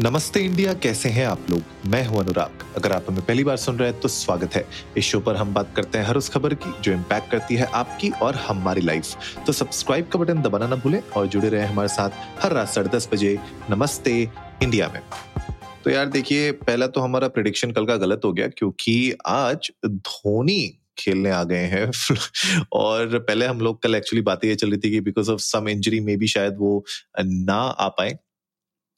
नमस्ते इंडिया, कैसे हैं आप लोग? मैं हूँ अनुराग। अगर आप हमें पहली बार सुन रहे हैं तो स्वागत है। इस शो पर हम बात करते हैं हर उस खबर की, जो इम्पैक्ट करती है आपकी और हमारी लाइफ तो सब्सक्राइब का बटन दबाना ना भूलें और जुड़े रहे हमारे साथ हर रात साढ़े दस बजे नमस्ते इंडिया में। तो यार देखिए, पहला तो हमारा प्रिडिक्शन कल का गलत हो गया, क्योंकि आज धोनी खेलने आ गए हैं। और पहले हम लोग कल एक्चुअली बातें ये चल रही थी कि बिकॉज़ ऑफ़ सम इंजरी में भी शायद वो ना आ पाए।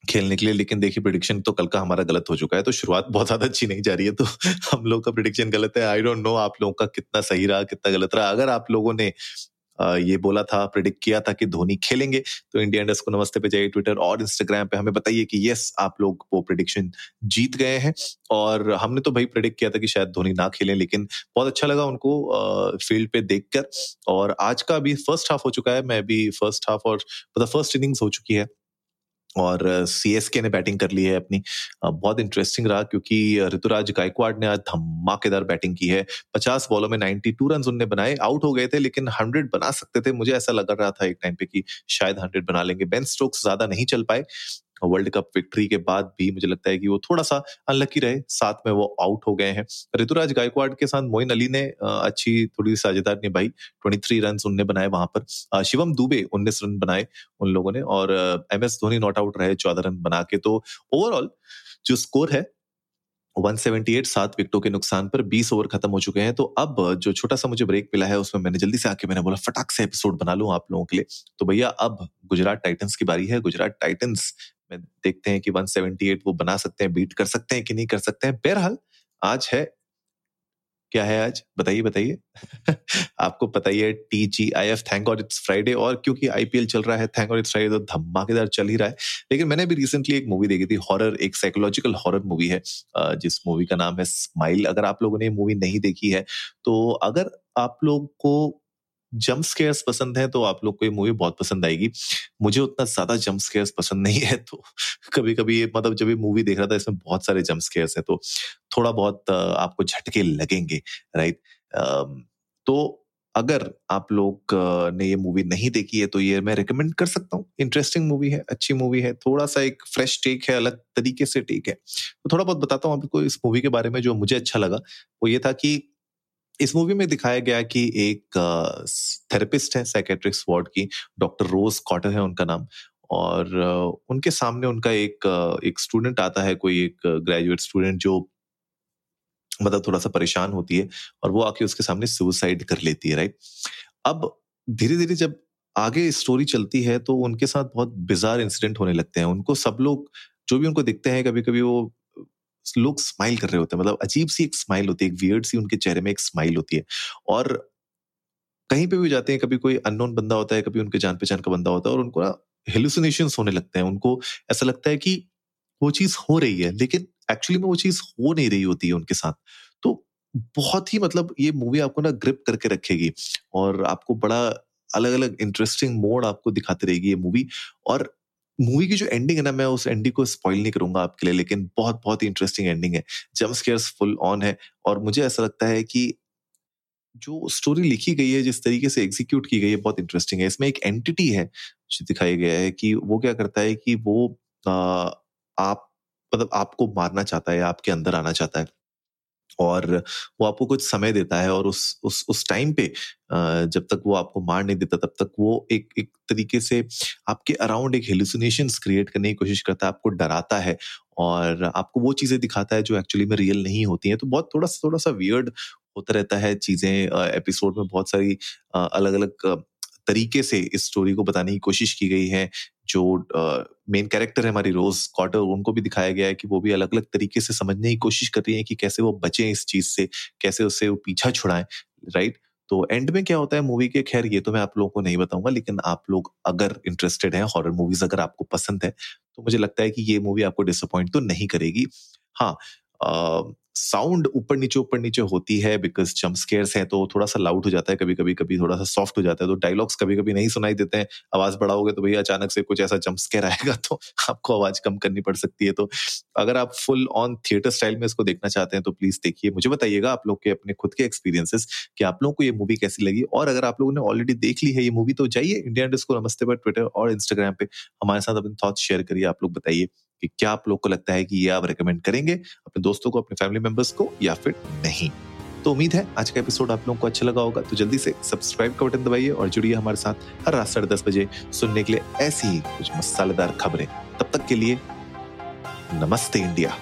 खेलने के लिए, लेकिन देखिए प्रिडिक्शन तो कल का हमारा गलत हो चुका है तो शुरुआत बहुत ज़्यादा अच्छी नहीं जा रही है तो हम लोग का प्रिडिक्शन गलत है। आई डोंट नो आप लोगों का कितना सही रहा, कितना गलत रहा। अगर आप लोगों ने ये बोला था प्रिडिक्ट किया था कि धोनी खेलेंगे तो इंडिया इंडस्ट को नमस्ते पे जाइए ट्विटर और इंस्टाग्राम पे हमें बताइए कि यस आप लोग वो प्रिडिक्शन जीत गए हैं। और हमने तो भाई प्रिडिक्ट किया था कि शायद धोनी ना खेलें, लेकिन बहुत अच्छा लगा उनको फ़ील्ड पे देखकर। और आज का अभी फ़र्स्ट हाफ़ हो चुका है, मैं अभी फ़र्स्ट हाफ़ और मतलब फ़र्स्ट इनिंग्स हो चुकी है। और सी एस के ने बैटिंग कर ली है अपनी। बहुत इंटरेस्टिंग रहा क्योंकि ऋतुराज गायकवाड़ ने आज धमाकेदार बैटिंग की है। पचास बॉलों में नाइन्टी टू रन उनने बनाए। आउट हो गए थे लेकिन हंड्रेड बना सकते थे। मुझे ऐसा लग रहा था एक टाइम पे कि शायद हंड्रेड बना लेंगे। बेन स्ट्रोक्स ज़्यादा नहीं चल पाए। वर्ल्ड कप विक्ट्री के बाद भी मुझे लगता है कि वो थोड़ा सा अनलकी रहे। साथ में वो आउट हो गए हैं। ऋतुराज गायकवाड़ के साथ मोइन अली ने अच्छी थोड़ी साझेदार निभाई। ट्वेंटी थ्री रन उनने बनाए वहाँ पर। शिवम दुबे उन्नीस रन बनाए उन लोगों ने और M S Dhoni not out रहे चौदह रन बना के। तो ओवरऑल जो स्कोर है 178 सात विकेटों के नुकसान पर 20 ओवर खत्म हो चुके हैं। तो अब जो छोटा सा मुझे ब्रेक मिला है, उसमें मैंने जल्दी से आके मैंने बोला, फटाक से एपिसोड बना लूँ आप लोगों के लिए। तो भैया, अब गुजरात टाइटंस की बारी है। गुजरात टाइटंस में देखते हैं कि 178 वो बना सकते हैं बीट कर सकते हैं कि नहीं कर सकते हैं। बहरहाल, आज है। क्या है आज? बताइए बताइए। आपको पता ही है T G I F thank और इट्स फ्राइडे और क्योंकि आईपीएल चल रहा है थैंक और इट्स फ्राइडे तो धमाकेदार चल ही रहा है। लेकिन मैंने भी रिसेंटली एक मूवी देखी थी हॉरर एक साइकोलॉजिकल हॉरर मूवी है जिस मूवी का नाम है स्माइल अगर आप लोगों ने मूवी नहीं देखी है तो अगर आप लोग को जम्प स्केयर्स पसंद है तो आप लोग को ये मूवी बहुत पसंद आएगी। मुझे उतना ज़्यादा जम्प स्केयर्स पसंद नहीं है तो कभी कभी मतलब जब ये मूवी देख रहा था, इसमें बहुत सारे जम्प स्केयर्स है तो थोड़ा बहुत आपको झटके लगेंगे राइट तो अगर आप लोग ने ये मूवी नहीं देखी है तो ये मैं रिकमेंड कर सकता हूँ। इंटरेस्टिंग मूवी है, अच्छी मूवी है थोड़ा सा एक फ्रेश टेक है, अलग तरीके से टेक है। तो थोड़ा बहुत बताता हूँ आपको इस मूवी के बारे में जो मुझे अच्छा लगा। वो ये था कि इस मूवी में दिखाया गया कि एक थेरेपिस्ट है साइकेट्रिक्स वार्ड की डॉक्टर रोज कॉटर है उनका नाम। और उनके सामने उनका एक एक स्टूडेंट आता है, कोई एक ग्रेजुएट स्टूडेंट जो मतलब थोड़ा सा परेशान होती है और वो आके उसके सामने सुसाइड कर लेती है राइट अब धीरे धीरे जब आगे स्टोरी चलती है तो उनके साथ बहुत बिजार इंसिडेंट होने लगते हैं। उनको सब लोग, जो भी उनको दिखते हैं कभी कभी वो लोग स्माइल कर रहे होते हैं। मतलब अजीब सी एक स्माइल होती है, एक वियर्ड सी उनके चेहरे में एक स्माइल होती है। और कहीं पे भी जाते हैं, कभी कोई अननोन बंदा होता है, कभी उनके जान पहचान का बंदा होता है और उनको ना हेलुसिनेशन होने लगते हैं। उनको ऐसा लगता है कि वो चीज़ हो रही है, लेकिन एक्चुअली में वो चीज़ हो नहीं रही होती है उनके साथ। तो बहुत ही मतलब ये मूवी आपको ना ग्रिप करके रखेगी और आपको बड़ा अलग अलग इंटरेस्टिंग मोड आपको दिखाती रहेगी ये मूवी और मूवी की जो एंडिंग है ना मैं उस एंडिंग को स्पॉइल नहीं करूँगा आपके लिए लेकिन बहुत बहुत ही इंटरेस्टिंग एंडिंग है। जम्प स्केयर्स फुल ऑन है और मुझे ऐसा लगता है कि जो स्टोरी लिखी गई है जिस तरीके से एग्जीक्यूट की गई है बहुत इंटरेस्टिंग है। इसमें एक एंटिटी है जो दिखाया गया है कि वो क्या करता है कि वो आ, आप मतलब आपको मारना चाहता है आपके अंदर आना चाहता है। और वो आपको कुछ समय देता है और उस उस उस टाइम पे जब तक वो आपको मार नहीं देता, तब तक वो एक एक तरीके से आपके अराउंड एक हेलुसिनेशन क्रिएट करने की कोशिश करता है, आपको डराता है और आपको वो चीज़ें दिखाता है जो एक्चुअली में रियल नहीं होती हैं। तो बहुत थोड़ा सा थोड़ा सा वियर्ड होता रहता है चीज़ें एपिसोड में बहुत सारी अलग अलग तरीके से इस स्टोरी को बताने की कोशिश की गई है। जो मेन कैरेक्टर है हमारी रोज कॉटर उनको भी दिखाया गया है कि वो भी अलग अलग तरीके से समझने की कोशिश कर रही है कि कैसे वो बचे इस चीज़ से, कैसे उससे वो पीछा छुड़ाएँ राइट तो एंड में क्या होता है मूवी के, खैर, ये तो मैं आप लोगों को नहीं बताऊँगा, लेकिन आप लोग अगर इंटरेस्टेड हैं हॉरर मूवीज़ अगर आपको पसंद है तो मुझे लगता है कि ये मूवी आपको डिसअपॉइंट तो नहीं करेगी। हाँ साउंड ऊपर नीचे ऊपर नीचे होती है बिकॉज़ जम्प स्केयर्स है तो थोड़ा सा लाउड हो जाता है कभी कभी कभी थोड़ा सा सॉफ्ट हो जाता है तो डायलॉग्स कभी कभी नहीं सुनाई देते हैं। आवाज़ बढ़ाओगे तो भैया अचानक से कुछ ऐसा जम्प आएगा तो आपको आवाज़ कम करनी पड़ सकती है। तो अगर आप फुल ऑन थिएटर स्टाइल में इसको देखना चाहते हैं तो प्लीज़ देखिए, मुझे बताइएगा आप लोग के अपने खुद के एक्सपीरियंसेस कि आप लोगों को ये मूवी कैसी लगी। और अगर आप लोगों ने ऑलरेडी देख ली है ये मूवी तो जाइए इंडिया डिस्को नमस्ते पर ट्विटर और इंस्टाग्राम पे हमारे साथ अपने थॉट्स शेयर करिए, आप लोग बताइए। कि क्या आप लोग को लगता है कि ये आप रिकमेंड करेंगे अपने दोस्तों को, अपने फैमिली मेंबर्स को या फिर नहीं? तो उम्मीद है आज का एपिसोड आप लोगों को अच्छा लगा होगा। तो जल्दी से सब्सक्राइब का बटन दबाइए और जुड़िए हमारे साथ हर रात साढ़े दस बजे सुनने के लिए ऐसी ही कुछ मसालेदार खबरें। तब तक के लिए नमस्ते इंडिया।